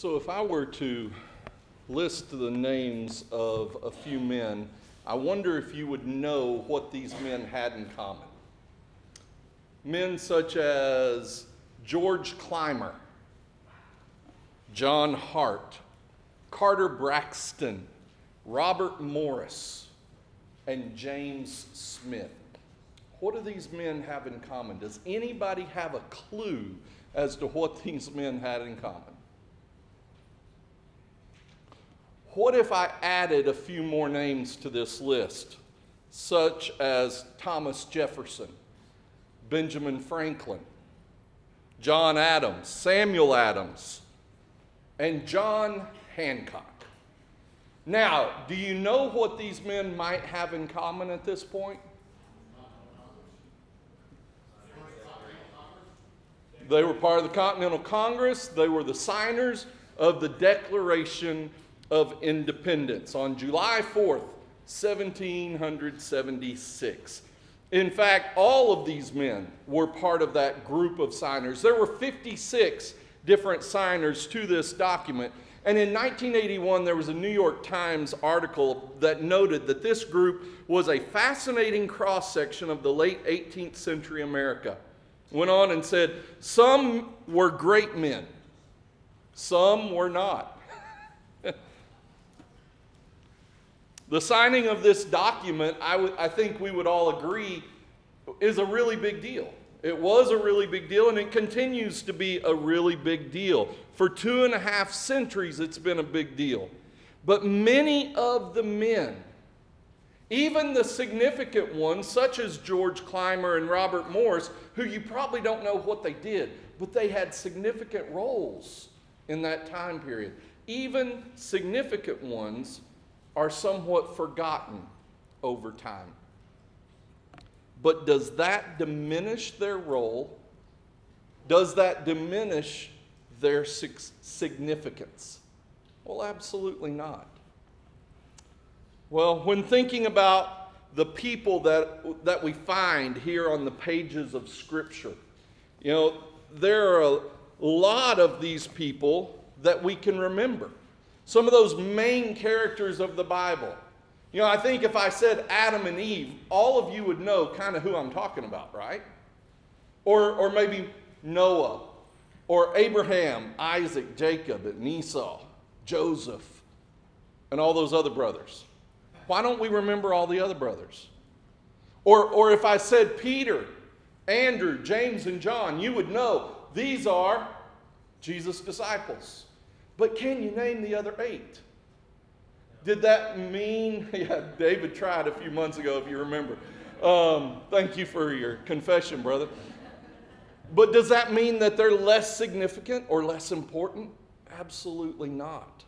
So, if I were to list the names of a few men, I wonder if you would know what these men had in common. Men such as George Clymer, John Hart, Carter Braxton, Robert Morris, and James Smith. What do these men have in common? Does anybody have a clue as to what these men had in common? What if I added a few more names to this list, such as Thomas Jefferson, Benjamin Franklin, John Adams, Samuel Adams, and John Hancock? Now, do you know what these men might have in common at this point? They were part of the Continental Congress. They were the signers of the Declaration of Independence on July 4th, 1776. In fact, all of these men were part of that group of signers. There were 56 different signers to this document. And in 1981, there was a New York Times article that noted that this group was a fascinating cross section of the late 18th century America. Went on and said, Some were great men, some were not. The signing of this document, I, w- I think we would all agree, is a really big deal. It was a really big deal, and it continues to be a really big deal. For two and a half centuries, it's been a big deal. But many of the men, even the significant ones, such as George Clymer and Robert Morris, who you probably don't know what they did, but they had significant roles in that time period. Even significant ones are somewhat forgotten over time. But does that diminish their role? Does that diminish their significance? Well, absolutely not. Well, when thinking about the people that, that we find here on the pages of Scripture, you know, there are a lot of these people that we can remember. Some of those main characters of the Bible. You know, I think if I said Adam and Eve, all of you would know kind of who I'm talking about, right? Or, or maybe Noah, or Abraham, Isaac, Jacob, and Esau, Joseph, and all those other brothers. Why don't we remember all the other brothers? Or, or if I said Peter, Andrew, James, and John, you would know these are Jesus' disciples. But can you name the other eight? Did that mean, yeah, David tried a few months ago, if you remember. Um, thank you for your confession, brother. But does that mean that they're less significant or less important? Absolutely not.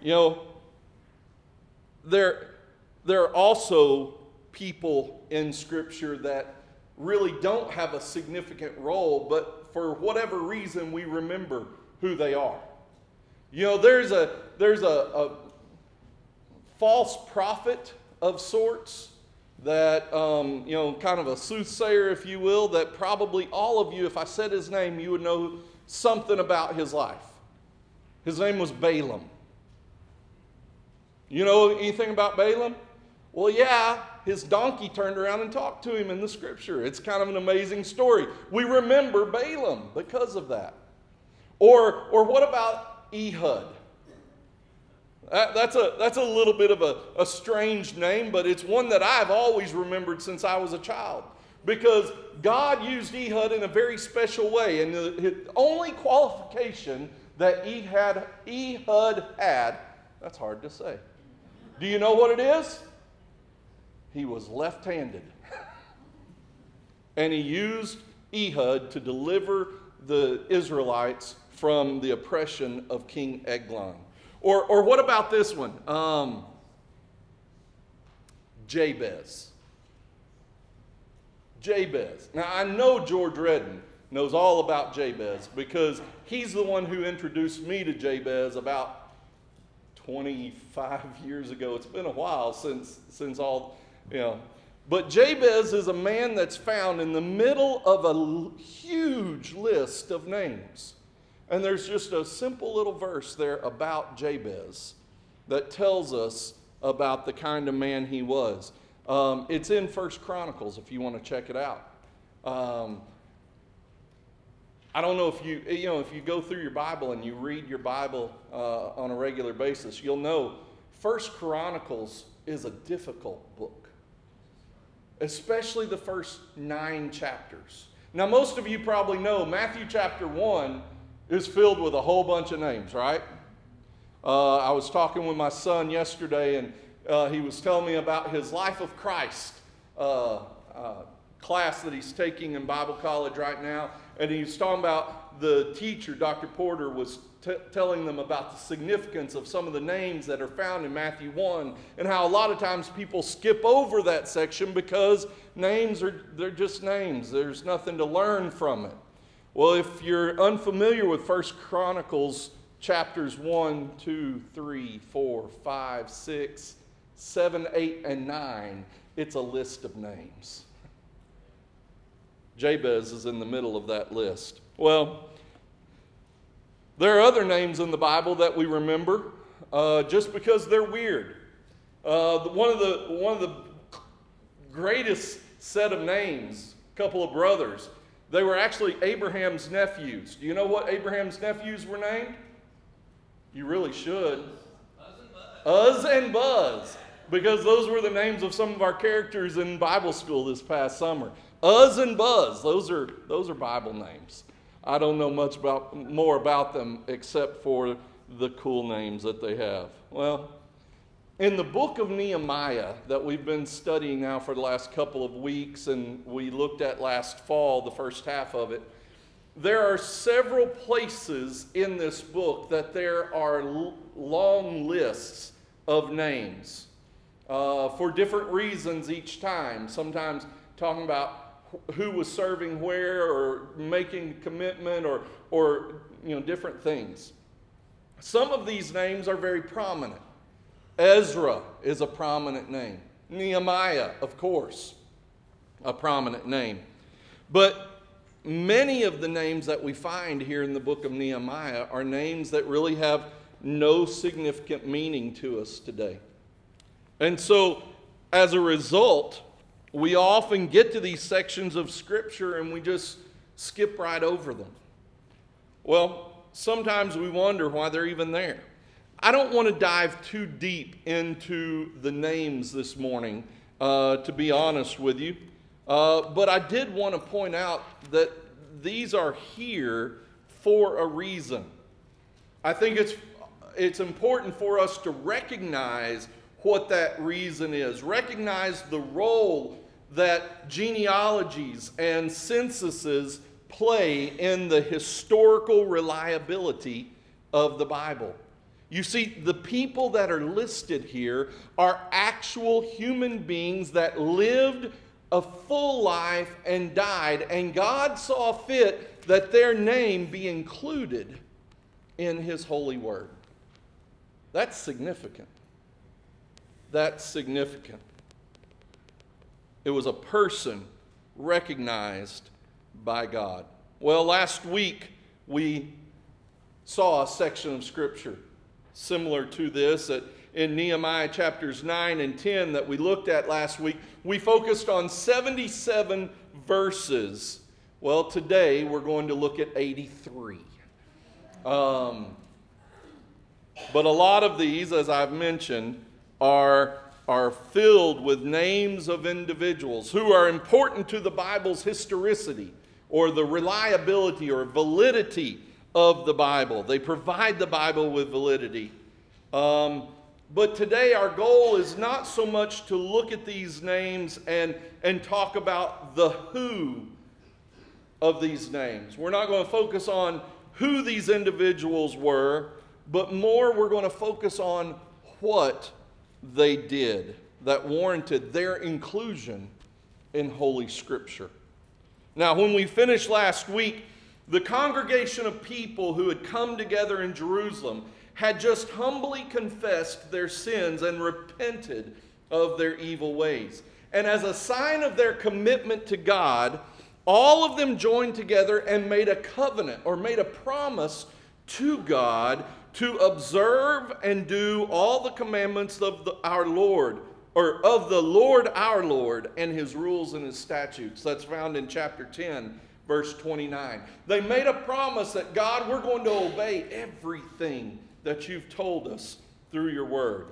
You know, there, there are also people in Scripture that really don't have a significant role, but for whatever reason we remember who they are. You know, there's a there's a, a false prophet of sorts that um, you know, kind of a soothsayer, if you will, that probably all of you, if I said his name, you would know something about his life. His name was Balaam. You know anything about Balaam? Well, yeah, his donkey turned around and talked to him in the scripture. It's kind of an amazing story. We remember Balaam because of that. Or, or what about Ehud? That, that's, a, that's a little bit of a, a strange name, but it's one that I've always remembered since I was a child. Because God used Ehud in a very special way. And the, the only qualification that Ehud, Ehud had, that's hard to say. Do you know what it is? He was left handed. and he used Ehud to deliver the Israelites from the oppression of King Eglon. Or, or what about this one? Um, Jabez. Jabez. Now, I know George Redden knows all about Jabez because he's the one who introduced me to Jabez about 25 years ago. It's been a while since, since all, you know. But Jabez is a man that's found in the middle of a huge list of names. And there's just a simple little verse there about Jabez that tells us about the kind of man he was. Um, it's in First Chronicles if you want to check it out. Um, I don't know if you, you know, if you go through your Bible and you read your Bible uh, on a regular basis, you'll know First Chronicles is a difficult book, especially the first nine chapters. Now, most of you probably know Matthew chapter 1 is filled with a whole bunch of names, right? Uh, I was talking with my son yesterday, and uh, he was telling me about his Life of Christ uh, uh class that he's taking in Bible college right now. And he was talking about the teacher, Dr. Porter, was t- telling them about the significance of some of the names that are found in Matthew 1 and how a lot of times people skip over that section because names are they're just names. There's nothing to learn from it. Well, if you're unfamiliar with First Chronicles chapters 1, 2, 3, 4, 5, 6, 7, 8, and 9, it's a list of names. Jabez is in the middle of that list. Well, there are other names in the Bible that we remember uh, just because they're weird. Uh, one, of the, one of the greatest set of names, a couple of brothers, they were actually Abraham's nephews. Do you know what Abraham's nephews were named? You really should. Uz and Buzz, because those were the names of some of our characters in Bible school this past summer. Uz and Buzz, those are, those are Bible names. I don't know much about, more about them except for the cool names that they have. Well, in the book of Nehemiah that we've been studying now for the last couple of weeks, and we looked at last fall, the first half of it, there are several places in this book that there are long lists of names uh, for different reasons each time. Sometimes talking about who was serving where or making commitment or, or you know, different things. Some of these names are very prominent. Ezra is a prominent name. Nehemiah, of course, a prominent name. But many of the names that we find here in the book of Nehemiah are names that really have no significant meaning to us today. And so, as a result, we often get to these sections of Scripture and we just skip right over them. Well, sometimes we wonder why they're even there. I don't want to dive too deep into the names this morning, uh, to be honest with you. Uh, but I did want to point out that these are here for a reason. I think it's, it's important for us to recognize what that reason is, recognize the role that genealogies and censuses play in the historical reliability of the Bible. You see, the people that are listed here are actual human beings that lived a full life and died, and God saw fit that their name be included in His holy word. That's significant. That's significant. It was a person recognized by God. Well, last week we saw a section of Scripture similar to this that in Nehemiah chapters 9 and 10 that we looked at last week. We focused on 77 verses. Well, today we're going to look at 83. Um, but a lot of these, as I've mentioned, are, are filled with names of individuals who are important to the Bible's historicity or the reliability or validity of the Bible. They provide the Bible with validity. Um, but today, our goal is not so much to look at these names and, and talk about the who of these names. We're not going to focus on who these individuals were, but more we're going to focus on what they did that warranted their inclusion in Holy Scripture. Now, when we finished last week, the congregation of people who had come together in Jerusalem had just humbly confessed their sins and repented of their evil ways. And as a sign of their commitment to God, all of them joined together and made a covenant or made a promise to God to observe and do all the commandments of the, our Lord, or of the Lord our Lord, and his rules and his statutes. That's found in chapter 10, verse 29. They made a promise that God, we're going to obey everything that you've told us through your word.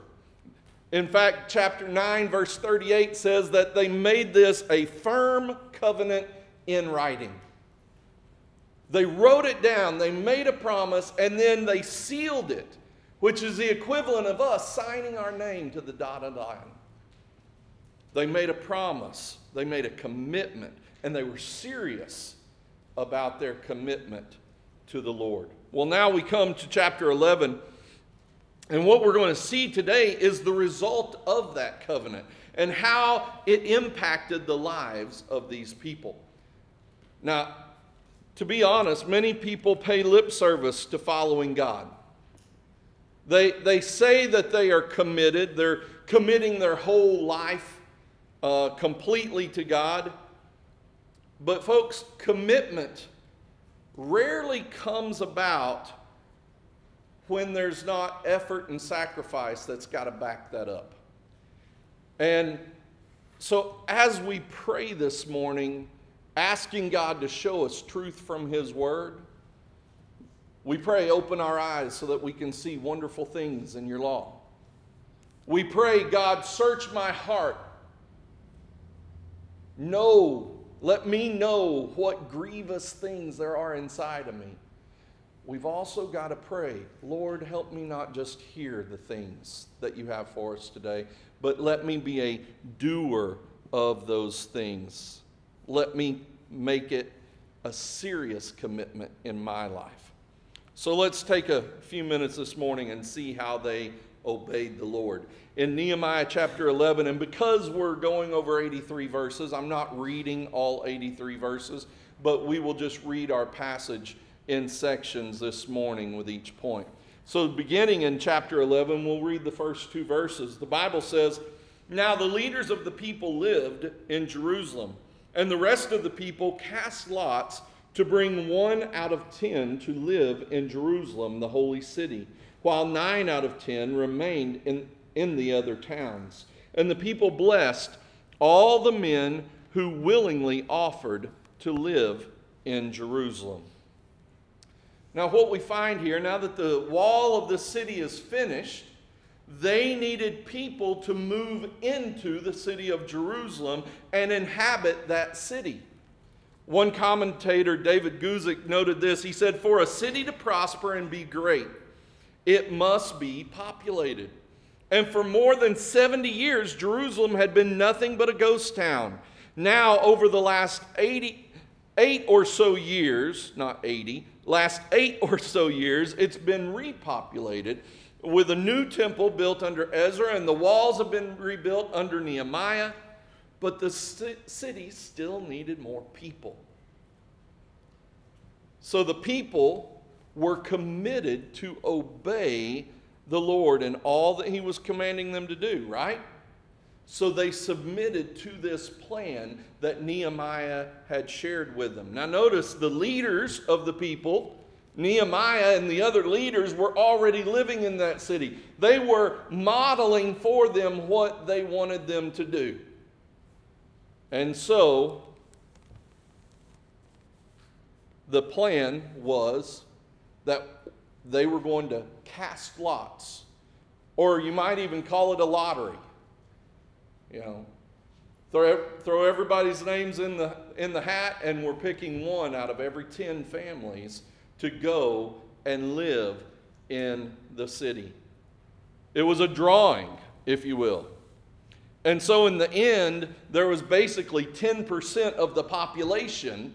In fact, chapter 9, verse 38 says that they made this a firm covenant in writing. They wrote it down, they made a promise, and then they sealed it, which is the equivalent of us signing our name to the dotted line. They made a promise, they made a commitment, and they were serious about their commitment to the Lord. Well, now we come to chapter 11, and what we're going to see today is the result of that covenant and how it impacted the lives of these people. Now, to be honest, many people pay lip service to following God. They, they say that they are committed, they're committing their whole life uh, completely to God. But, folks, commitment rarely comes about when there's not effort and sacrifice that's got to back that up. And so, as we pray this morning, asking God to show us truth from His Word, we pray, open our eyes so that we can see wonderful things in your law. We pray, God, search my heart. Know, let me know what grievous things there are inside of me. We've also got to pray, Lord, help me not just hear the things that you have for us today, but let me be a doer of those things let me make it a serious commitment in my life. So let's take a few minutes this morning and see how they obeyed the Lord. In Nehemiah chapter 11, and because we're going over 83 verses, I'm not reading all 83 verses, but we will just read our passage in sections this morning with each point. So, beginning in chapter 11, we'll read the first two verses. The Bible says, Now the leaders of the people lived in Jerusalem and the rest of the people cast lots to bring one out of ten to live in Jerusalem, the holy city, while nine out of ten remained in, in the other towns. And the people blessed all the men who willingly offered to live in Jerusalem. Now, what we find here, now that the wall of the city is finished, they needed people to move into the city of Jerusalem and inhabit that city. One commentator, David Guzik, noted this. He said, For a city to prosper and be great, it must be populated. And for more than 70 years, Jerusalem had been nothing but a ghost town. Now, over the last 80, eight or so years, not 80, last eight or so years, it's been repopulated with a new temple built under Ezra, and the walls have been rebuilt under Nehemiah, but the city still needed more people. So the people were committed to obey the Lord and all that He was commanding them to do, right? So they submitted to this plan that Nehemiah had shared with them. Now, notice the leaders of the people Nehemiah and the other leaders were already living in that city. They were modeling for them what they wanted them to do. And so, the plan was that they were going to cast lots, or you might even call it a lottery. You know, throw, throw everybody's names in the, in the hat, and we're picking one out of every 10 families to go and live in the city. It was a drawing, if you will. And so, in the end, there was basically 10% of the population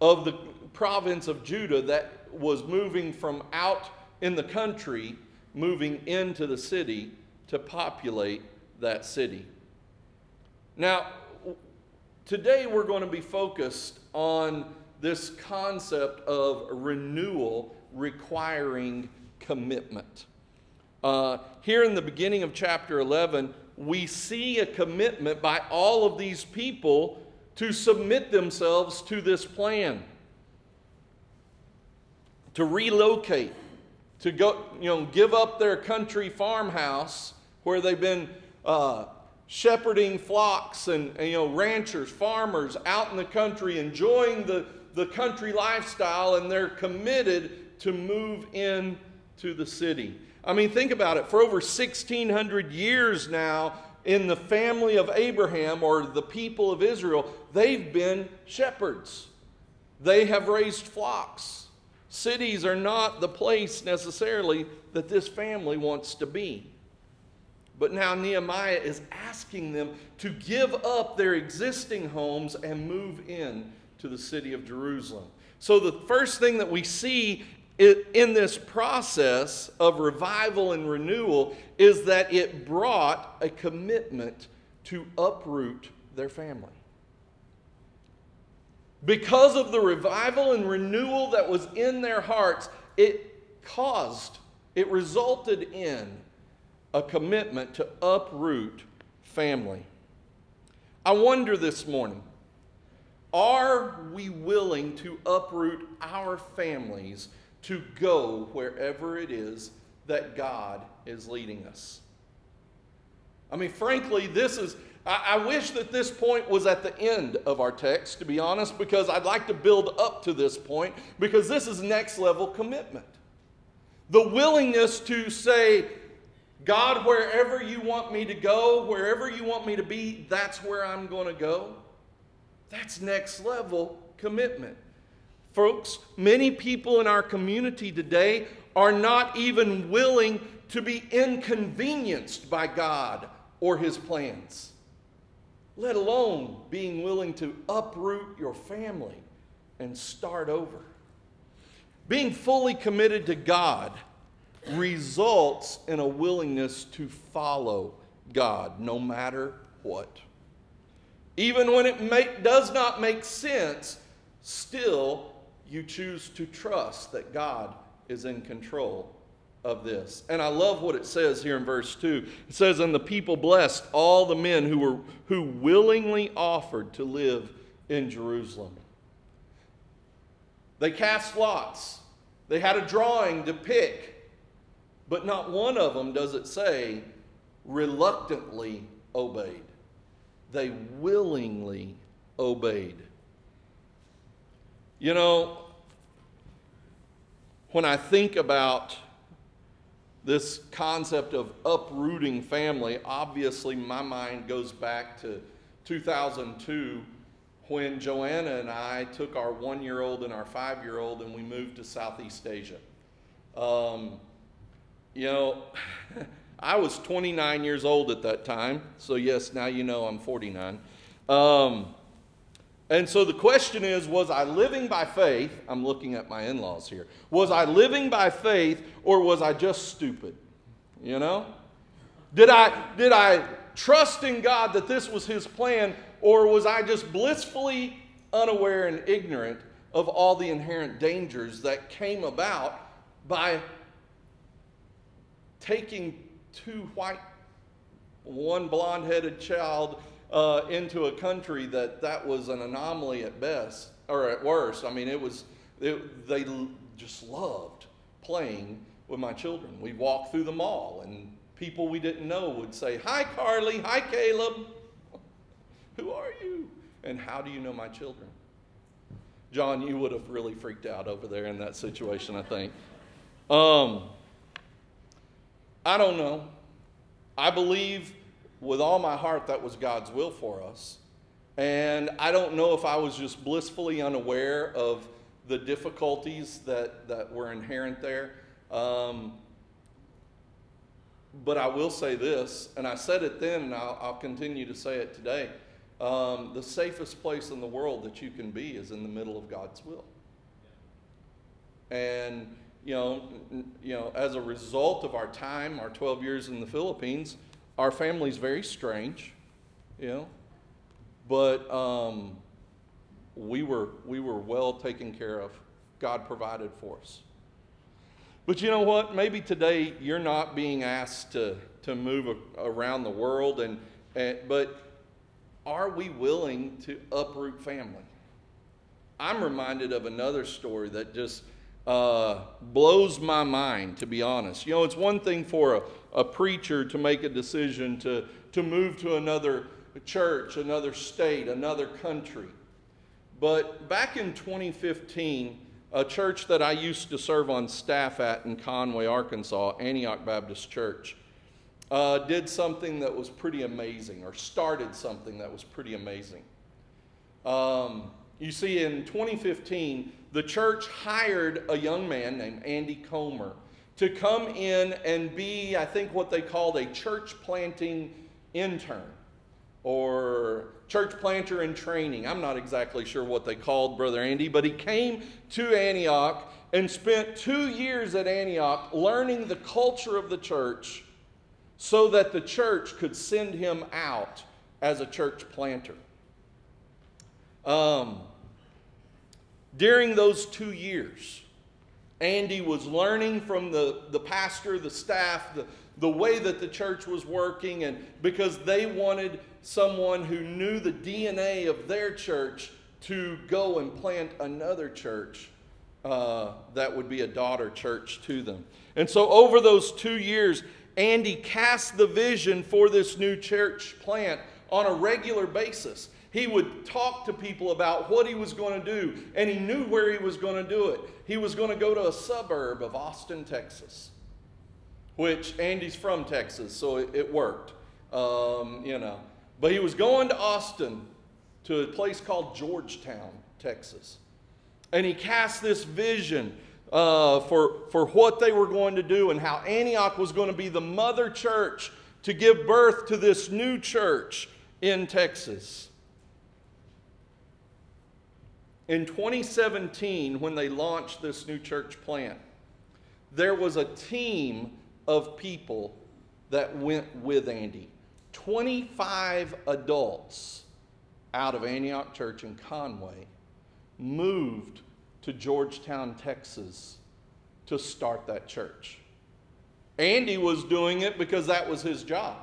of the province of Judah that was moving from out in the country, moving into the city to populate that city. Now, today we're going to be focused on this concept of renewal requiring commitment. Uh, here in the beginning of chapter 11, we see a commitment by all of these people to submit themselves to this plan. To relocate, to go, you know, give up their country farmhouse where they've been uh, shepherding flocks and, and, you know, ranchers, farmers out in the country, enjoying the, the country lifestyle, and they're committed to move in to the city. I mean, think about it. For over 1,600 years now, in the family of Abraham or the people of Israel, they've been shepherds. They have raised flocks. Cities are not the place necessarily that this family wants to be. But now Nehemiah is asking them to give up their existing homes and move in to the city of Jerusalem. So the first thing that we see in this process of revival and renewal is that it brought a commitment to uproot their family. Because of the revival and renewal that was in their hearts, it caused, it resulted in a commitment to uproot family. I wonder this morning are we willing to uproot our families to go wherever it is that God is leading us? I mean, frankly, this is I, I wish that this point was at the end of our text, to be honest, because I'd like to build up to this point, because this is next level commitment. The willingness to say, God, wherever you want me to go, wherever you want me to be, that's where I'm going to go. That's next level commitment. Folks, many people in our community today are not even willing to be inconvenienced by God or His plans let alone being willing to uproot your family and start over. Being fully committed to God results in a willingness to follow God no matter what. Even when it make, does not make sense, still you choose to trust that God is in control of this. And I love what it says here in verse 2. It says, And the people blessed all the men who were who willingly offered to live in Jerusalem. They cast lots. They had a drawing to pick, but not one of them does it say reluctantly obeyed. They willingly obeyed. You know, when I think about this concept of uprooting family, obviously my mind goes back to 2002 when Joanna and I took our one year old and our five year old and we moved to Southeast Asia. Um, you know, I was 29 years old at that time, so yes, now you know I'm 49. Um, and so the question is was I living by faith? I'm looking at my in laws here. Was I living by faith or was I just stupid? You know? Did I, did I trust in God that this was His plan or was I just blissfully unaware and ignorant of all the inherent dangers that came about by taking two white, one blonde headed child uh, into a country that that was an anomaly at best or at worst. I mean, it was it, they just loved playing with my children. We walked through the mall, and people we didn't know would say, "Hi, Carly. Hi, Caleb. Who are you? And how do you know my children?" John, you would have really freaked out over there in that situation, I think. Um, I don't know. I believe with all my heart, that was God's will for us. And I don't know if I was just blissfully unaware of the difficulties that, that were inherent there. Um, but I will say this, and I said it then, and I'll, I'll continue to say it today. Um, the safest place in the world that you can be is in the middle of God's will. And, you know, you know, as a result of our time, our 12 years in the Philippines, our family's very strange, you know, but um, we were we were well taken care of. God provided for us. But you know what? Maybe today you're not being asked to to move a, around the world, and, and but are we willing to uproot family? I'm reminded of another story that just uh, blows my mind, to be honest. You know, it's one thing for a, a preacher to make a decision to, to move to another church, another state, another country. But back in 2015, a church that I used to serve on staff at in Conway, Arkansas, Antioch Baptist Church, uh, did something that was pretty amazing, or started something that was pretty amazing. Um, you see, in 2015, the church hired a young man named Andy Comer to come in and be, I think, what they called a church planting intern or church planter in training. I'm not exactly sure what they called Brother Andy, but he came to Antioch and spent two years at Antioch learning the culture of the church so that the church could send him out as a church planter. Um, during those two years, Andy was learning from the, the pastor, the staff, the, the way that the church was working, and because they wanted someone who knew the DNA of their church to go and plant another church uh, that would be a daughter church to them. And so, over those two years, Andy cast the vision for this new church plant on a regular basis. He would talk to people about what he was going to do, and he knew where he was going to do it. He was going to go to a suburb of Austin, Texas, which Andy's from Texas, so it, it worked, um, you know. But he was going to Austin to a place called Georgetown, Texas. And he cast this vision uh, for, for what they were going to do and how Antioch was going to be the mother church to give birth to this new church in Texas. In 2017, when they launched this new church plant, there was a team of people that went with Andy. 25 adults out of Antioch Church in Conway moved to Georgetown, Texas to start that church. Andy was doing it because that was his job.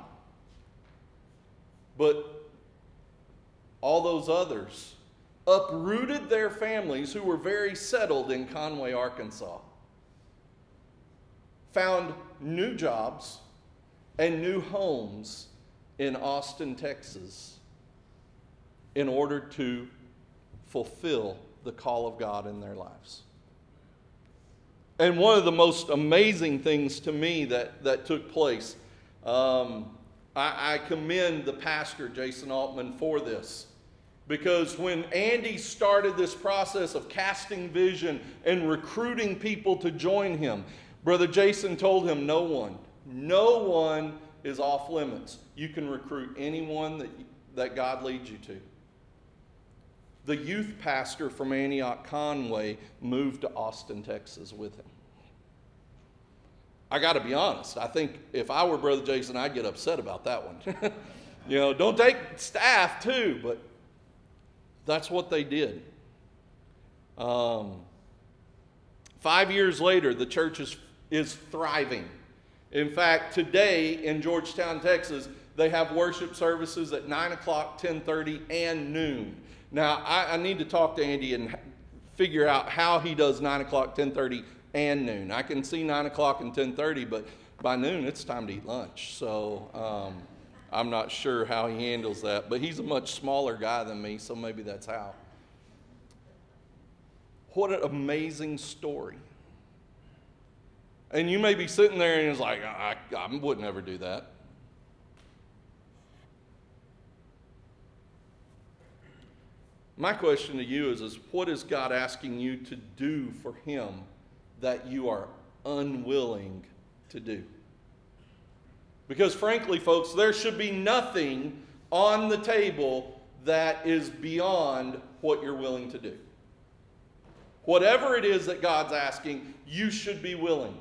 But all those others uprooted their families who were very settled in Conway, Arkansas, found new jobs and new homes in Austin, Texas, in order to fulfill the call of God in their lives. And one of the most amazing things to me that, that took place, um, I, I commend the pastor, Jason Altman, for this. Because when Andy started this process of casting vision and recruiting people to join him, Brother Jason told him, No one, no one is off limits. You can recruit anyone that, that God leads you to. The youth pastor from Antioch Conway moved to Austin, Texas with him. I got to be honest. I think if I were Brother Jason, I'd get upset about that one. you know, don't take staff too, but that's what they did. Um, five years later, the church is, is thriving. In fact, today in Georgetown, Texas, they have worship services at 9 o'clock, 10.30, and noon. Now, I, I need to talk to Andy and figure out how he does 9 o'clock, 10.30, and noon. I can see 9 o'clock and 10.30, but by noon, it's time to eat lunch. So... Um, I'm not sure how he handles that, but he's a much smaller guy than me, so maybe that's how. What an amazing story. And you may be sitting there and it's like, I, I would never do that. My question to you is, is what is God asking you to do for him that you are unwilling to do? Because, frankly, folks, there should be nothing on the table that is beyond what you're willing to do. Whatever it is that God's asking, you should be willing.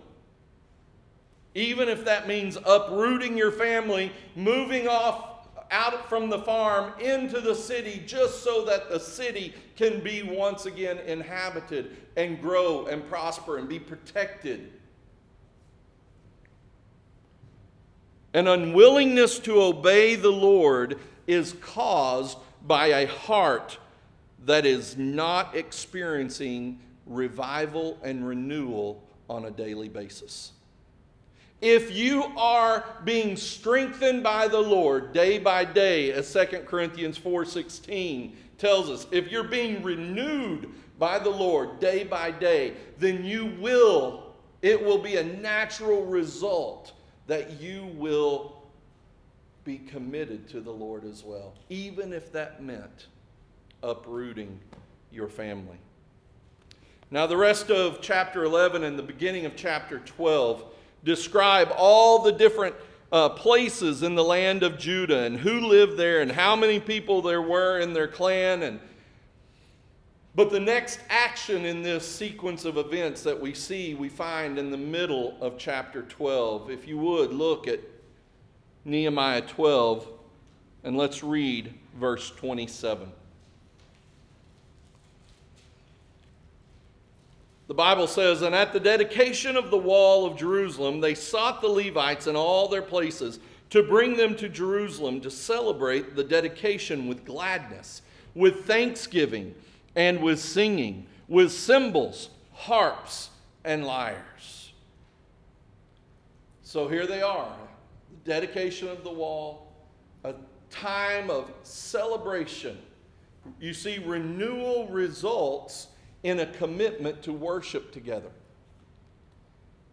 Even if that means uprooting your family, moving off out from the farm into the city just so that the city can be once again inhabited and grow and prosper and be protected An unwillingness to obey the Lord is caused by a heart that is not experiencing revival and renewal on a daily basis. If you are being strengthened by the Lord day by day, as 2 Corinthians 4:16 tells us, if you're being renewed by the Lord day by day, then you will, it will be a natural result that you will be committed to the Lord as well, even if that meant uprooting your family. Now, the rest of chapter 11 and the beginning of chapter 12 describe all the different uh, places in the land of Judah and who lived there and how many people there were in their clan. And, but the next action in this sequence of events that we see, we find in the middle of chapter 12. If you would, look at Nehemiah 12 and let's read verse 27. The Bible says, And at the dedication of the wall of Jerusalem, they sought the Levites in all their places to bring them to Jerusalem to celebrate the dedication with gladness, with thanksgiving, and with singing, with cymbals, harps, and lyres. So here they are the dedication of the wall, a time of celebration. You see, renewal results in a commitment to worship together.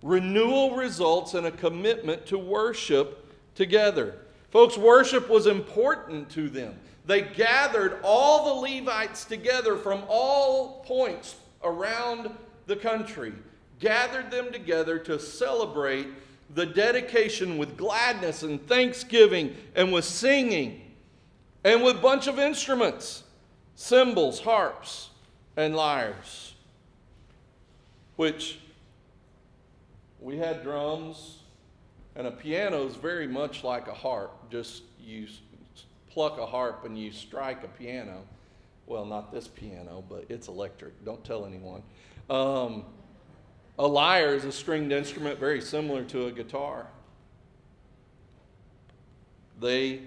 Renewal results in a commitment to worship together. Folks, worship was important to them. They gathered all the Levites together from all points around the country, gathered them together to celebrate the dedication with gladness and thanksgiving and with singing and with a bunch of instruments cymbals, harps, and lyres, which we had drums, and a piano is very much like a harp. Just you pluck a harp and you strike a piano. Well, not this piano, but it's electric. Don't tell anyone. Um, a lyre is a stringed instrument very similar to a guitar. They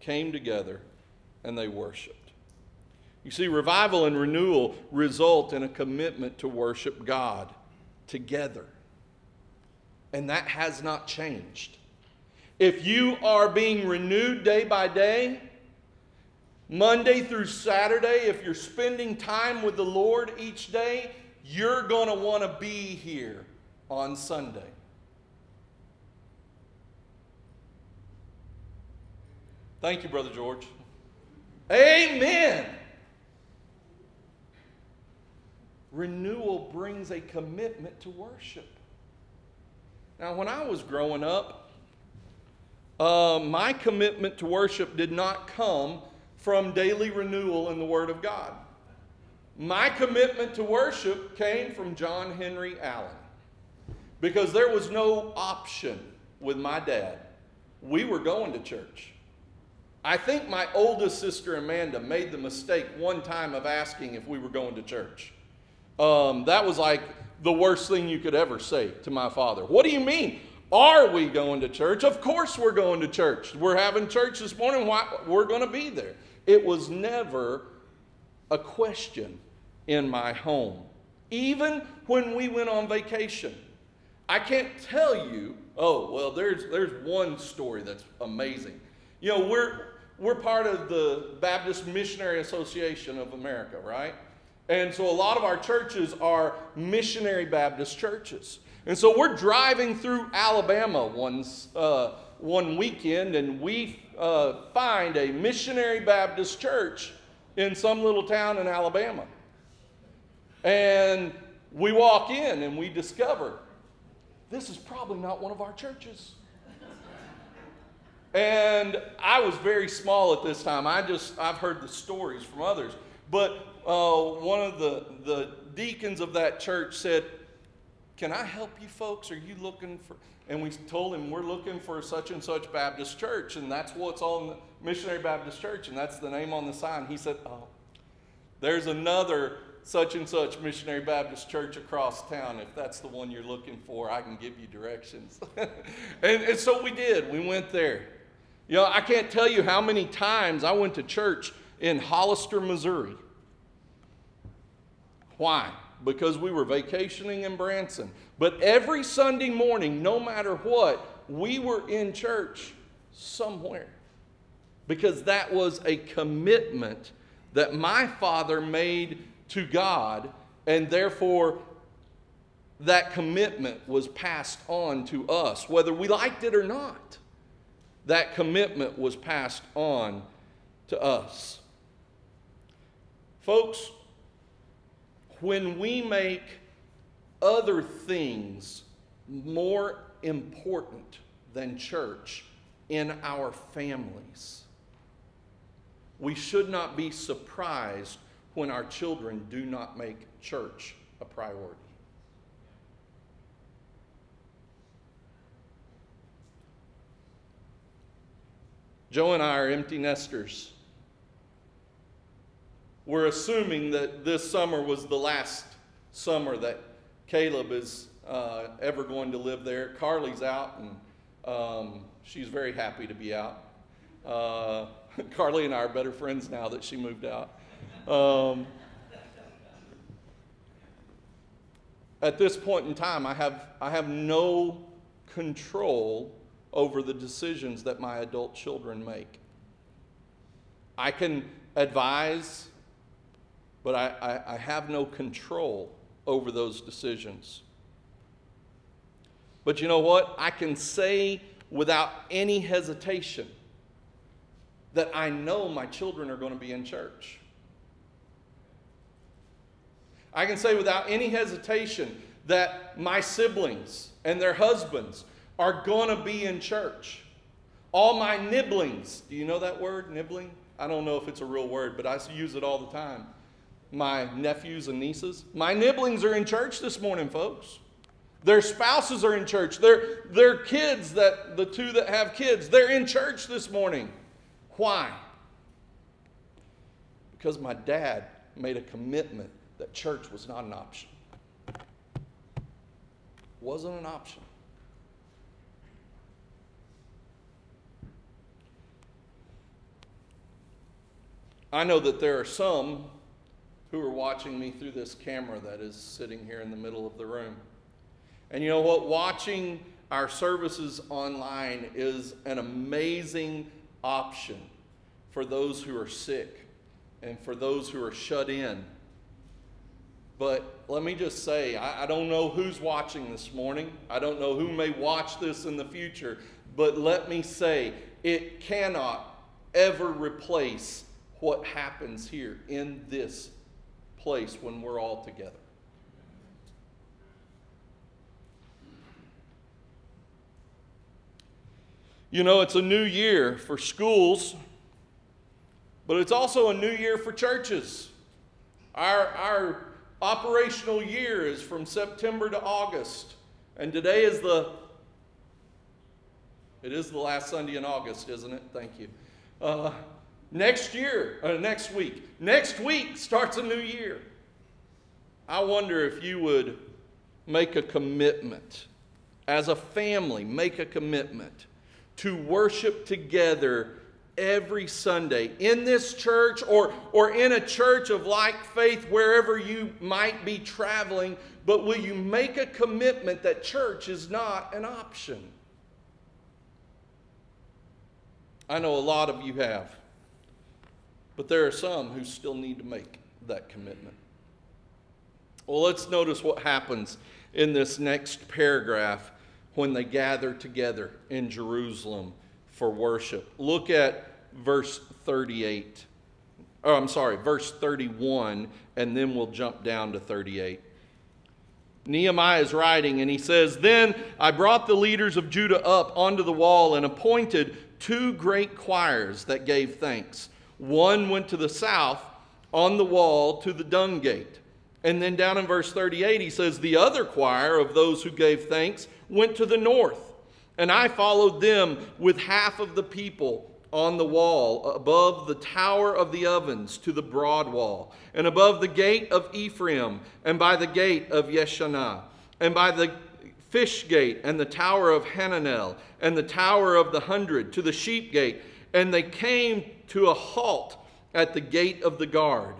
came together and they worshiped. You see, revival and renewal result in a commitment to worship God together. And that has not changed. If you are being renewed day by day, Monday through Saturday, if you're spending time with the Lord each day, you're going to want to be here on Sunday. Thank you, Brother George. Amen. renewal brings a commitment to worship. Now, when I was growing up, uh, my commitment to worship did not come from daily renewal in the Word of God. My commitment to worship came from John Henry Allen because there was no option with my dad. We were going to church. I think my oldest sister Amanda made the mistake one time of asking if we were going to church. Um, that was like the worst thing you could ever say to my father. What do you mean? Are we going to church? Of course we're going to church. We're having church this morning. Why? We're going to be there. It was never a question in my home. Even when we went on vacation. I can't tell you, oh, well, there's, there's one story that's amazing. You know, we're, we're part of the Baptist Missionary Association of America, right? And so a lot of our churches are missionary Baptist churches. And so we're driving through Alabama one, uh, one weekend, and we uh, find a missionary Baptist church in some little town in Alabama. And we walk in and we discover this is probably not one of our churches. and I was very small at this time. I just, I've heard the stories from others. But uh, one of the, the deacons of that church said, Can I help you folks? Are you looking for? And we told him, We're looking for such and such Baptist church, and that's what's on the Missionary Baptist Church, and that's the name on the sign. He said, Oh, there's another such and such Missionary Baptist Church across town. If that's the one you're looking for, I can give you directions. and, and so we did. We went there. You know, I can't tell you how many times I went to church in Hollister, Missouri. Why? because we were vacationing in Branson. But every Sunday morning, no matter what, we were in church somewhere because that was a commitment that my father made to God, and therefore that commitment was passed on to us, whether we liked it or not. That commitment was passed on to us. Folks, when we make other things more important than church in our families, we should not be surprised when our children do not make church a priority. Joe and I are empty nesters. We're assuming that this summer was the last summer that Caleb is uh, ever going to live there. Carly's out, and um, she's very happy to be out. Uh, Carly and I are better friends now that she moved out. Um, at this point in time, I have, I have no control over the decisions that my adult children make. I can advise, but I, I, I have no control over those decisions. But you know what? I can say without any hesitation that I know my children are going to be in church. I can say without any hesitation that my siblings and their husbands are going to be in church. All my nibblings, do you know that word, nibbling? I don't know if it's a real word, but I use it all the time. My nephews and nieces, my nibblings are in church this morning, folks. Their spouses are in church. Their, their kids, that the two that have kids, they're in church this morning. Why? Because my dad made a commitment that church was not an option. Wasn't an option. I know that there are some who are watching me through this camera that is sitting here in the middle of the room. And you know what? Watching our services online is an amazing option for those who are sick and for those who are shut in. But let me just say, I, I, don't know who's watching this morning. I don't know who may watch this in the future. But let me say, it cannot ever replace what happens here in this place when we're all together. You know, it's a new year for schools, but it's also a new year for churches. Our, our operational year is from September to August, and today is the it is the last Sunday in August, isn't it? Thank you. Uh, Next year, uh, next week, next week starts a new year. I wonder if you would make a commitment as a family, make a commitment to worship together every Sunday in this church or, or in a church of like faith wherever you might be traveling. But will you make a commitment that church is not an option? I know a lot of you have. But there are some who still need to make that commitment. Well, let's notice what happens in this next paragraph when they gather together in Jerusalem for worship. Look at verse 38. Oh, I'm sorry, verse 31, and then we'll jump down to 38. Nehemiah is writing, and he says, Then I brought the leaders of Judah up onto the wall and appointed two great choirs that gave thanks. One went to the south on the wall to the dung gate. And then down in verse 38, he says, The other choir of those who gave thanks went to the north. And I followed them with half of the people on the wall, above the tower of the ovens to the broad wall, and above the gate of Ephraim, and by the gate of Yeshanah, and by the fish gate, and the tower of Hananel, and the tower of the hundred, to the sheep gate. And they came to a halt at the gate of the guard.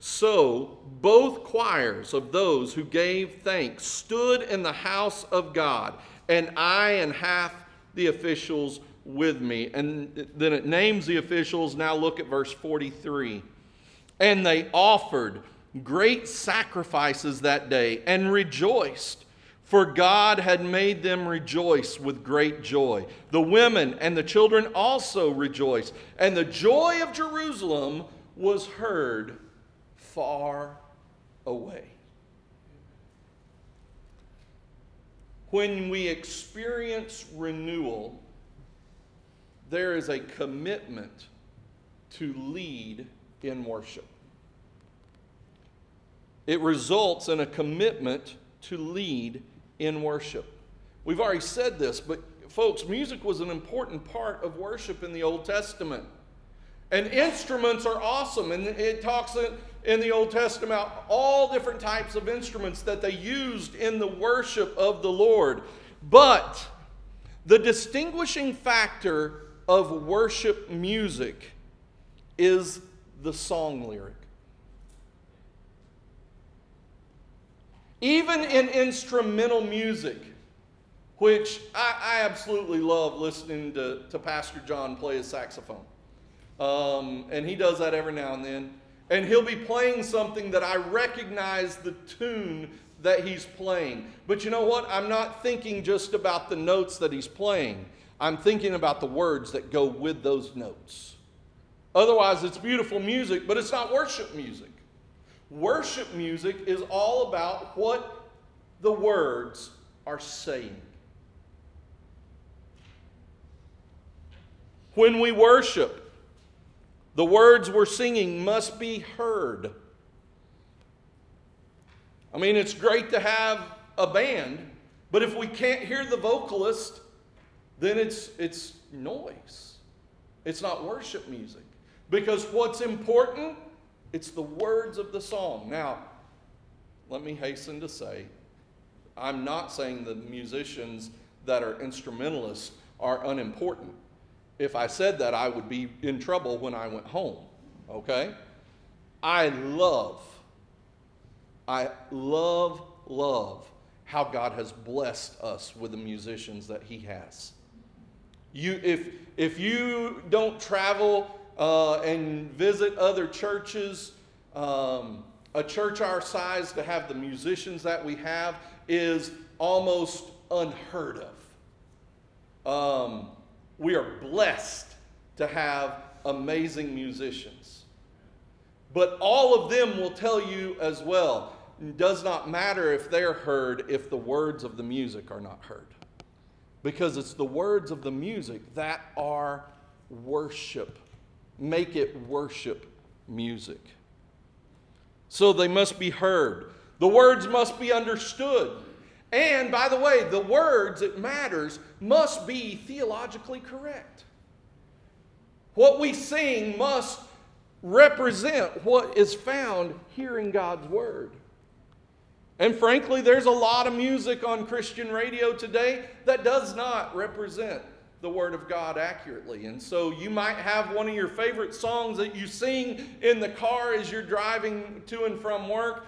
So both choirs of those who gave thanks stood in the house of God, and I and half the officials with me. And then it names the officials. Now look at verse 43. And they offered great sacrifices that day and rejoiced, for God had made them rejoice with great joy. The women and the children also rejoiced, and the joy of Jerusalem was heard far away. When we experience renewal, there is a commitment to lead in worship. It results in a commitment to lead in worship. We've already said this, but folks, music was an important part of worship in the Old Testament. And instruments are awesome. And it talks in the Old Testament about all different types of instruments that they used in the worship of the Lord. But the distinguishing factor of worship music is the song lyric. Even in instrumental music, which I, I absolutely love listening to, to Pastor John play his saxophone. Um, and he does that every now and then. And he'll be playing something that I recognize the tune that he's playing. But you know what? I'm not thinking just about the notes that he's playing. I'm thinking about the words that go with those notes. Otherwise, it's beautiful music, but it's not worship music. Worship music is all about what the words are saying. When we worship, the words we're singing must be heard. I mean, it's great to have a band, but if we can't hear the vocalist, then it's, it's noise. It's not worship music. Because what's important? It's the words of the song. Now, let me hasten to say, I'm not saying the musicians that are instrumentalists are unimportant. If I said that, I would be in trouble when I went home. Okay? I love, I love, love how God has blessed us with the musicians that He has. You, if, if you don't travel uh, and visit other churches, um, a church our size to have the musicians that we have is almost unheard of. Um, we are blessed to have amazing musicians. But all of them will tell you as well, it does not matter if they're heard if the words of the music are not heard because it's the words of the music that are worship. Make it worship music. So they must be heard. The words must be understood. And by the way, the words, it matters, must be theologically correct. What we sing must represent what is found here in God's Word. And frankly, there's a lot of music on Christian radio today that does not represent the Word of God accurately. And so you might have one of your favorite songs that you sing in the car as you're driving to and from work,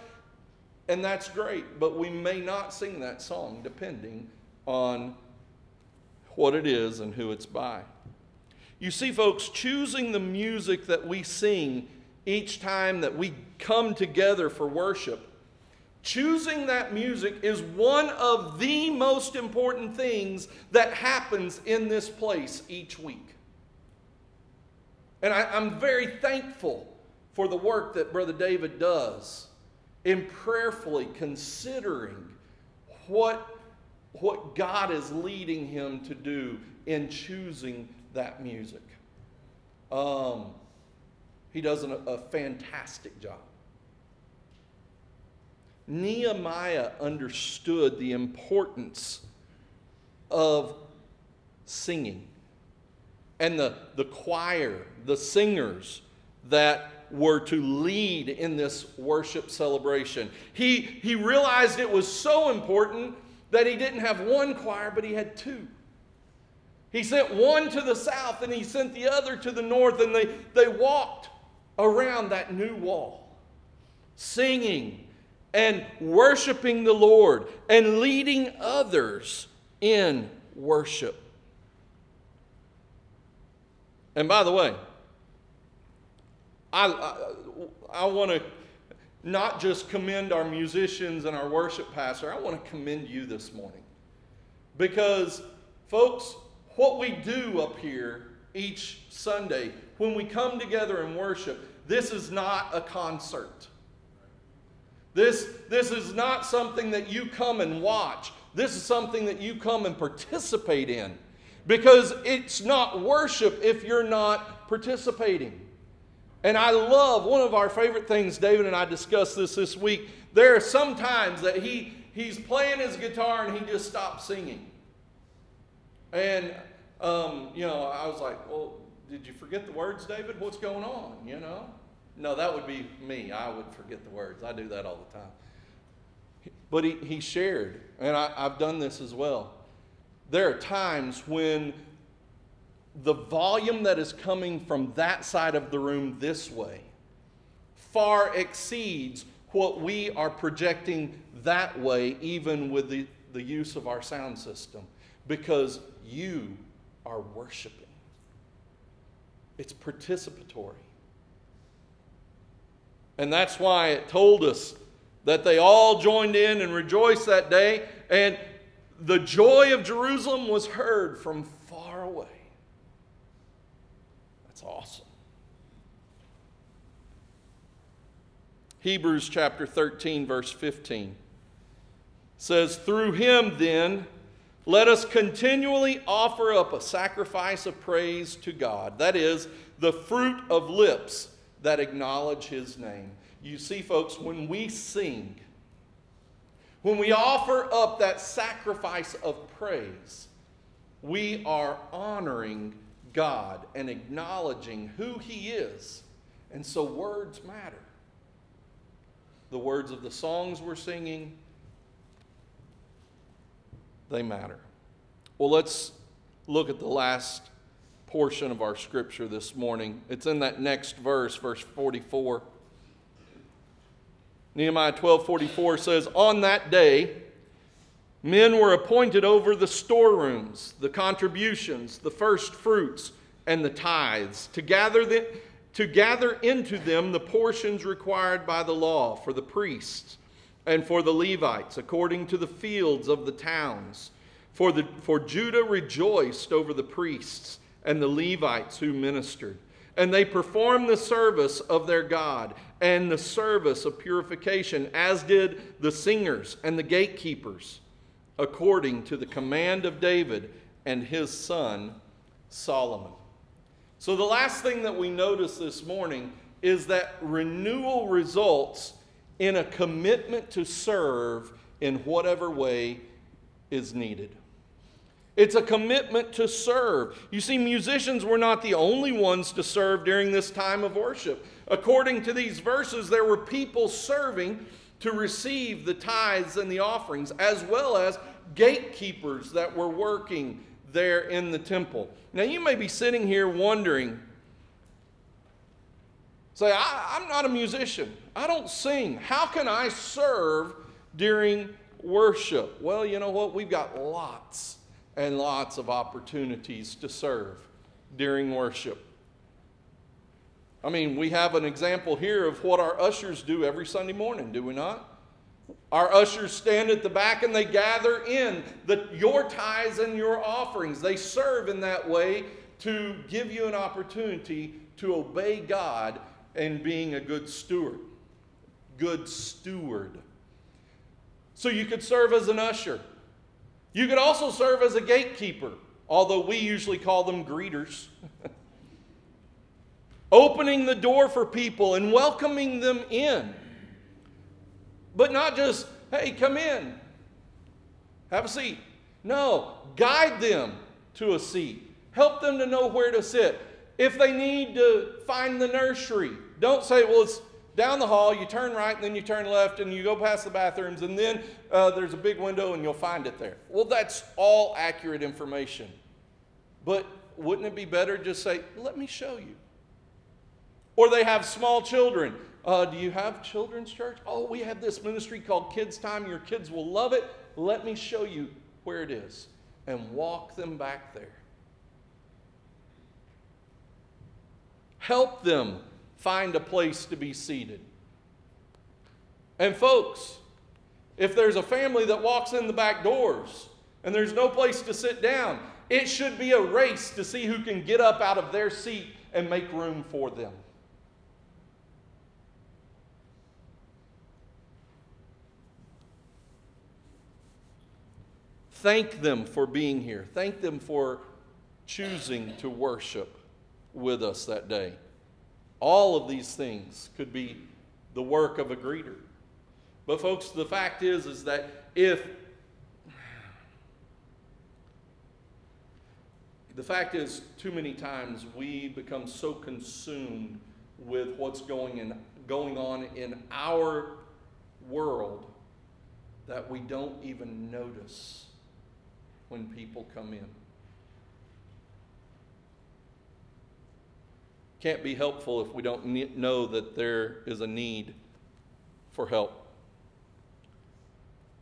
and that's great. But we may not sing that song depending on what it is and who it's by. You see, folks, choosing the music that we sing each time that we come together for worship Choosing that music is one of the most important things that happens in this place each week. And I, am very thankful for the work that Brother David does in prayerfully considering what, what God is leading him to do in choosing that music. Um, he does an, a fantastic job. Nehemiah understood the importance of singing. And the, the choir, the singers that were to lead in this worship celebration. He, he realized it was so important that he didn't have one choir, but he had two. He sent one to the south and he sent the other to the north, and they, they walked around that new wall. singing, and worshiping the Lord and leading others in worship. And by the way, I, I, I want to not just commend our musicians and our worship pastor, I want to commend you this morning. Because, folks, what we do up here each Sunday, when we come together and worship, this is not a concert. This, this is not something that you come and watch. This is something that you come and participate in. Because it's not worship if you're not participating. And I love one of our favorite things, David and I discussed this this week. There are some times that he, he's playing his guitar and he just stops singing. And, um, you know, I was like, well, did you forget the words, David? What's going on? You know? No, that would be me. I would forget the words. I do that all the time. But he, he shared, and I, I've done this as well. There are times when the volume that is coming from that side of the room this way far exceeds what we are projecting that way, even with the, the use of our sound system, because you are worshiping. It's participatory. And that's why it told us that they all joined in and rejoiced that day, and the joy of Jerusalem was heard from far away. That's awesome. Hebrews chapter 13, verse 15 says, Through him, then, let us continually offer up a sacrifice of praise to God. That is, the fruit of lips that acknowledge his name. You see, folks, when we sing, when we offer up that sacrifice of praise, we are honoring God and acknowledging who He is. And so words matter. The words of the songs we're singing, they matter. Well, let's look at the last portion of our scripture this morning. It's in that next verse, verse 44. Nehemiah 12:44 says, "On that day men were appointed over the storerooms, the contributions, the first fruits, and the tithes, to gather the, to gather into them the portions required by the law for the priests and for the Levites, according to the fields of the towns. For, the, for Judah rejoiced over the priests and the Levites who ministered. And they performed the service of their God and the service of purification, as did the singers and the gatekeepers, according to the command of David and his son Solomon. So, the last thing that we notice this morning is that renewal results in a commitment to serve in whatever way is needed. It's a commitment to serve. You see, musicians were not the only ones to serve during this time of worship. According to these verses, there were people serving to receive the tithes and the offerings, as well as gatekeepers that were working there in the temple. Now, you may be sitting here wondering, say, I, am not a musician, I don't sing. How can I serve during worship? Well, you know what? We've got lots and lots of opportunities to serve during worship. I mean, we have an example here of what our ushers do every Sunday morning, do we not? Our ushers stand at the back and they gather in the, your tithes and your offerings. They serve in that way to give you an opportunity to obey God and being a good steward. Good steward. So you could serve as an usher. You could also serve as a gatekeeper, although we usually call them greeters. Opening the door for people and welcoming them in. But not just, hey, come in, have a seat. No, guide them to a seat. Help them to know where to sit. If they need to find the nursery, don't say, well, it's down the hall, you turn right, and then you turn left, and you go past the bathrooms, and then uh, there's a big window, and you'll find it there. Well, that's all accurate information. But wouldn't it be better just say, let me show you? Or they have small children, Uh, do you have children's church? Oh, we have this ministry called Kids Time. Your kids will love it. Let me show you where it is. And walk them back there. Help them find a place to be seated. And, folks, if there's a family that walks in the back doors and there's no place to sit down, it should be a race to see who can get up out of their seat and make room for them. Thank them for being here. Thank them for choosing to worship with us that day. All of these things could be the work of a greeter. But folks, the fact is is that if the fact is too many times we become so consumed with what's going in going on in our world that we don't even notice when people come in. Can't be helpful if we don't know that there is a need for help.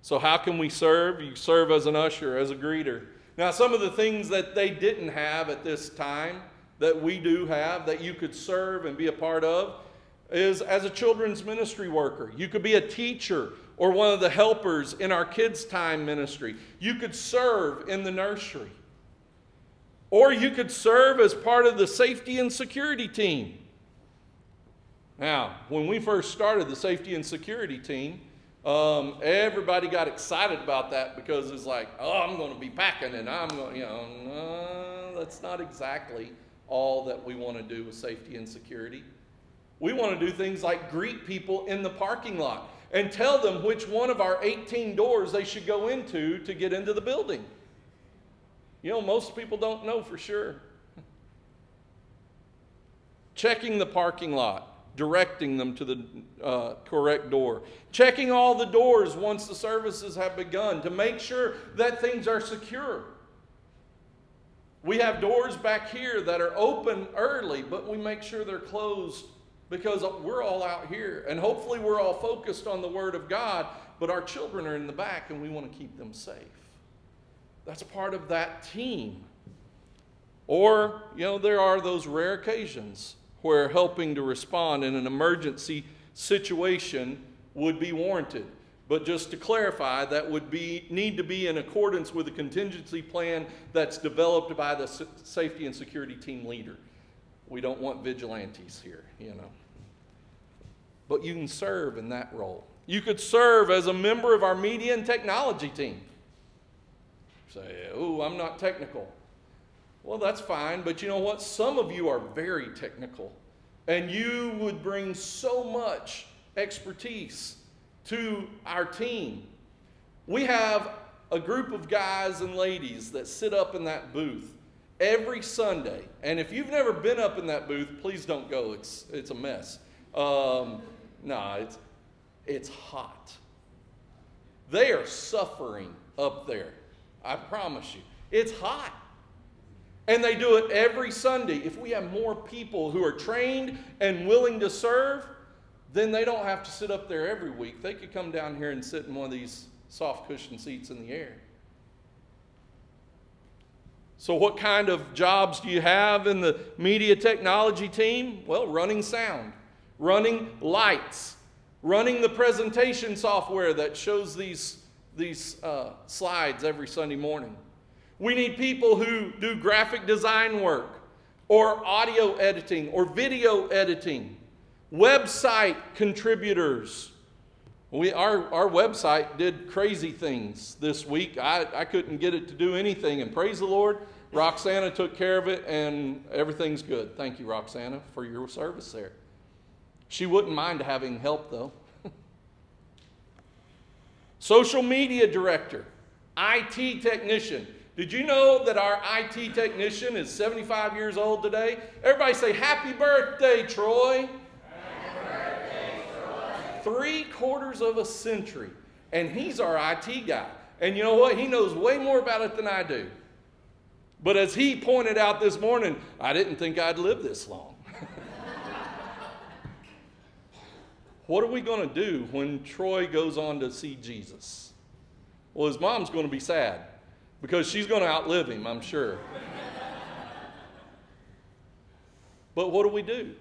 So, how can we serve? You serve as an usher, as a greeter. Now, some of the things that they didn't have at this time that we do have that you could serve and be a part of is as a children's ministry worker. You could be a teacher or one of the helpers in our kids' time ministry. You could serve in the nursery. Or you could serve as part of the safety and security team. Now, when we first started the safety and security team, um, everybody got excited about that because it's like, oh, I'm going to be packing and I'm going, you know, no, that's not exactly all that we want to do with safety and security. We want to do things like greet people in the parking lot and tell them which one of our 18 doors they should go into to get into the building. You know, most people don't know for sure. Checking the parking lot, directing them to the uh, correct door, checking all the doors once the services have begun to make sure that things are secure. We have doors back here that are open early, but we make sure they're closed because we're all out here. And hopefully, we're all focused on the Word of God, but our children are in the back and we want to keep them safe. That's part of that team. Or, you know, there are those rare occasions where helping to respond in an emergency situation would be warranted. But just to clarify, that would be, need to be in accordance with the contingency plan that's developed by the safety and security team leader. We don't want vigilantes here, you know. But you can serve in that role. You could serve as a member of our media and technology team. Say, oh, I'm not technical. Well, that's fine, but you know what? Some of you are very technical, and you would bring so much expertise to our team. We have a group of guys and ladies that sit up in that booth every Sunday. And if you've never been up in that booth, please don't go. It's, it's a mess. Um, no, it's, it's hot. They are suffering up there. I promise you. It's hot. And they do it every Sunday. If we have more people who are trained and willing to serve, then they don't have to sit up there every week. They could come down here and sit in one of these soft cushion seats in the air. So, what kind of jobs do you have in the media technology team? Well, running sound, running lights, running the presentation software that shows these, these uh, slides every Sunday morning. We need people who do graphic design work, or audio editing, or video editing, website contributors. We, our, our website did crazy things this week. I, I couldn't get it to do anything, and praise the Lord, Roxana took care of it, and everything's good. Thank you, Roxana, for your service there. She wouldn't mind having help, though. Social media director, IT technician. Did you know that our IT technician is 75 years old today? Everybody say, Happy birthday, Troy. Three quarters of a century. And he's our IT guy. And you know what? He knows way more about it than I do. But as he pointed out this morning, I didn't think I'd live this long. What are we going to do when Troy goes on to see Jesus? Well, his mom's going to be sad because she's going to outlive him, I'm sure. but what do we do?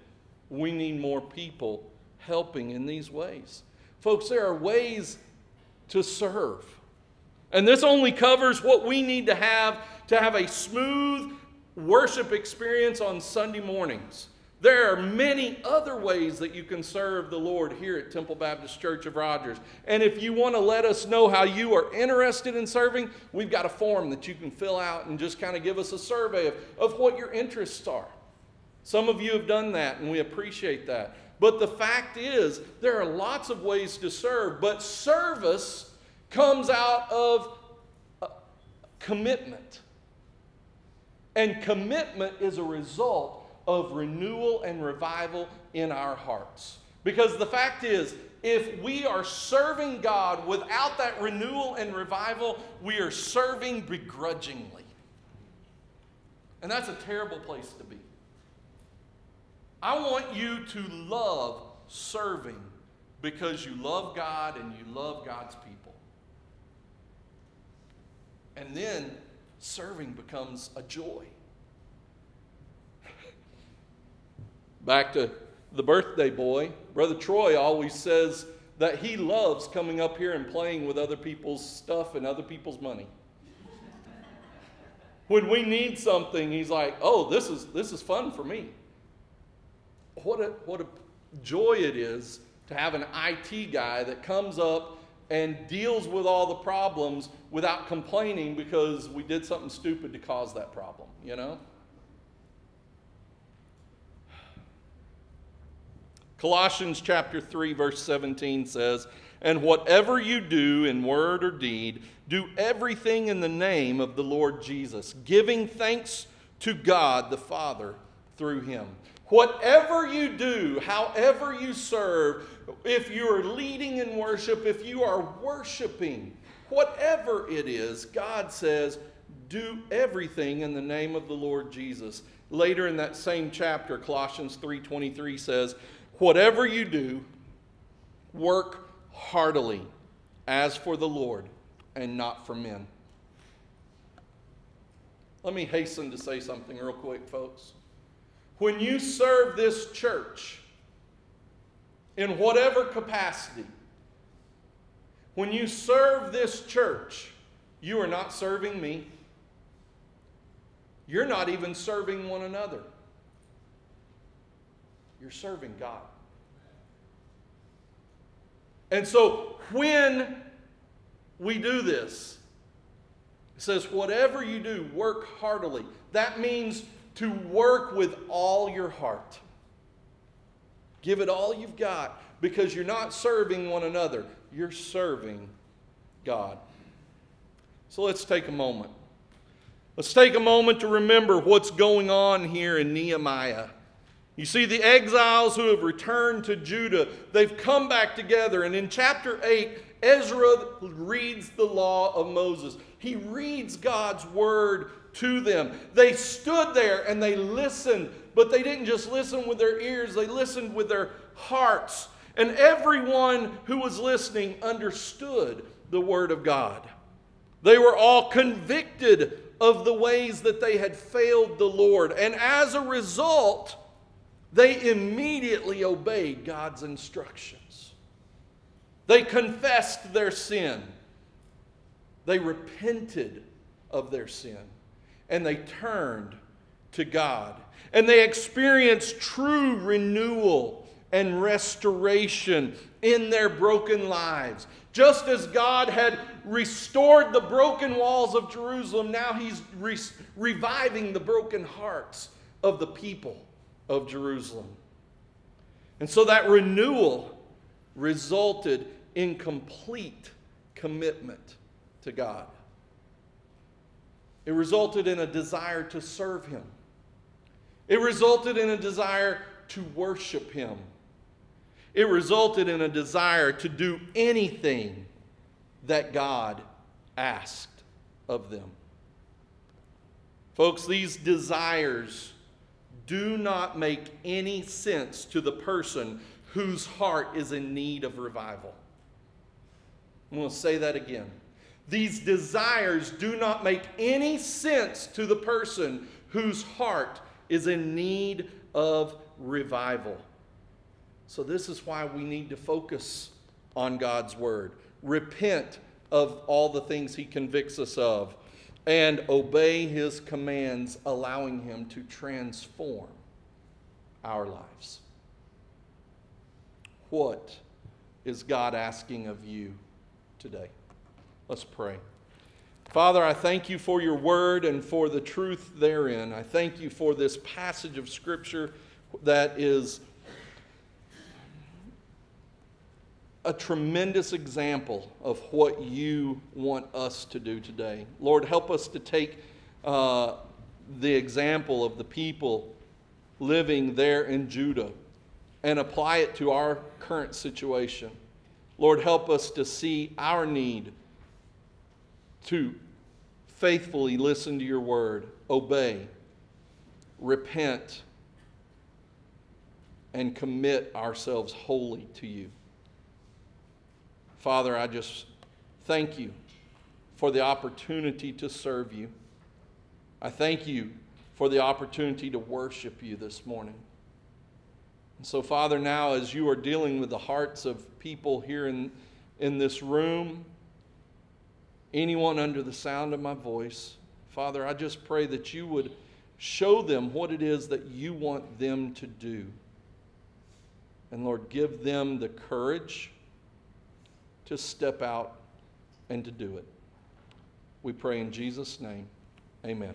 We need more people helping in these ways. Folks, there are ways to serve. And this only covers what we need to have to have a smooth worship experience on Sunday mornings. There are many other ways that you can serve the Lord here at Temple Baptist Church of Rogers. And if you want to let us know how you are interested in serving, we've got a form that you can fill out and just kind of give us a survey of, of what your interests are. Some of you have done that, and we appreciate that. But the fact is, there are lots of ways to serve, but service comes out of uh, commitment. And commitment is a result of renewal and revival in our hearts. Because the fact is, if we are serving God without that renewal and revival, we are serving begrudgingly. And that's a terrible place to be. I want you to love serving because you love God and you love God's people. And then serving becomes a joy. Back to the birthday boy, Brother Troy always says that he loves coming up here and playing with other people's stuff and other people's money. when we need something, he's like, "Oh, this is this is fun for me." What a what a joy it is to have an IT guy that comes up and deals with all the problems without complaining because we did something stupid to cause that problem, you know? Colossians chapter 3 verse 17 says, "And whatever you do in word or deed, do everything in the name of the Lord Jesus, giving thanks to God the Father through him." Whatever you do, however you serve, if you are leading in worship, if you are worshiping, whatever it is, God says, do everything in the name of the Lord Jesus. Later in that same chapter, Colossians 3:23 says, Whatever you do, work heartily as for the Lord and not for men. Let me hasten to say something real quick, folks. When you serve this church in whatever capacity, when you serve this church, you are not serving me. You're not even serving one another. You're serving God. And so when we do this, it says, whatever you do, work heartily. That means to work with all your heart. Give it all you've got because you're not serving one another, you're serving God. So let's take a moment. Let's take a moment to remember what's going on here in Nehemiah. You see, the exiles who have returned to Judah, they've come back together. And in chapter 8, Ezra reads the law of Moses. He reads God's word to them. They stood there and they listened, but they didn't just listen with their ears, they listened with their hearts. And everyone who was listening understood the word of God. They were all convicted of the ways that they had failed the Lord. And as a result, they immediately obeyed God's instructions. They confessed their sin. They repented of their sin. And they turned to God. And they experienced true renewal and restoration in their broken lives. Just as God had restored the broken walls of Jerusalem, now He's re- reviving the broken hearts of the people of Jerusalem. And so that renewal resulted in complete commitment to God. It resulted in a desire to serve Him. It resulted in a desire to worship Him. It resulted in a desire to do anything that God asked of them. Folks, these desires do not make any sense to the person whose heart is in need of revival. I'm going to say that again. These desires do not make any sense to the person whose heart is in need of revival. So, this is why we need to focus on God's word, repent of all the things He convicts us of, and obey His commands, allowing Him to transform our lives. What is God asking of you today? Let's pray. Father, I thank you for your word and for the truth therein. I thank you for this passage of Scripture that is a tremendous example of what you want us to do today. Lord, help us to take uh, the example of the people living there in Judah and apply it to our current situation. Lord, help us to see our need to faithfully listen to your word, obey, repent, and commit ourselves wholly to you. Father, I just thank you for the opportunity to serve you. I thank you for the opportunity to worship you this morning. And so, Father, now as you are dealing with the hearts of people here in, in this room, anyone under the sound of my voice, Father, I just pray that you would show them what it is that you want them to do. And Lord, give them the courage to step out and to do it. We pray in Jesus' name. Amen.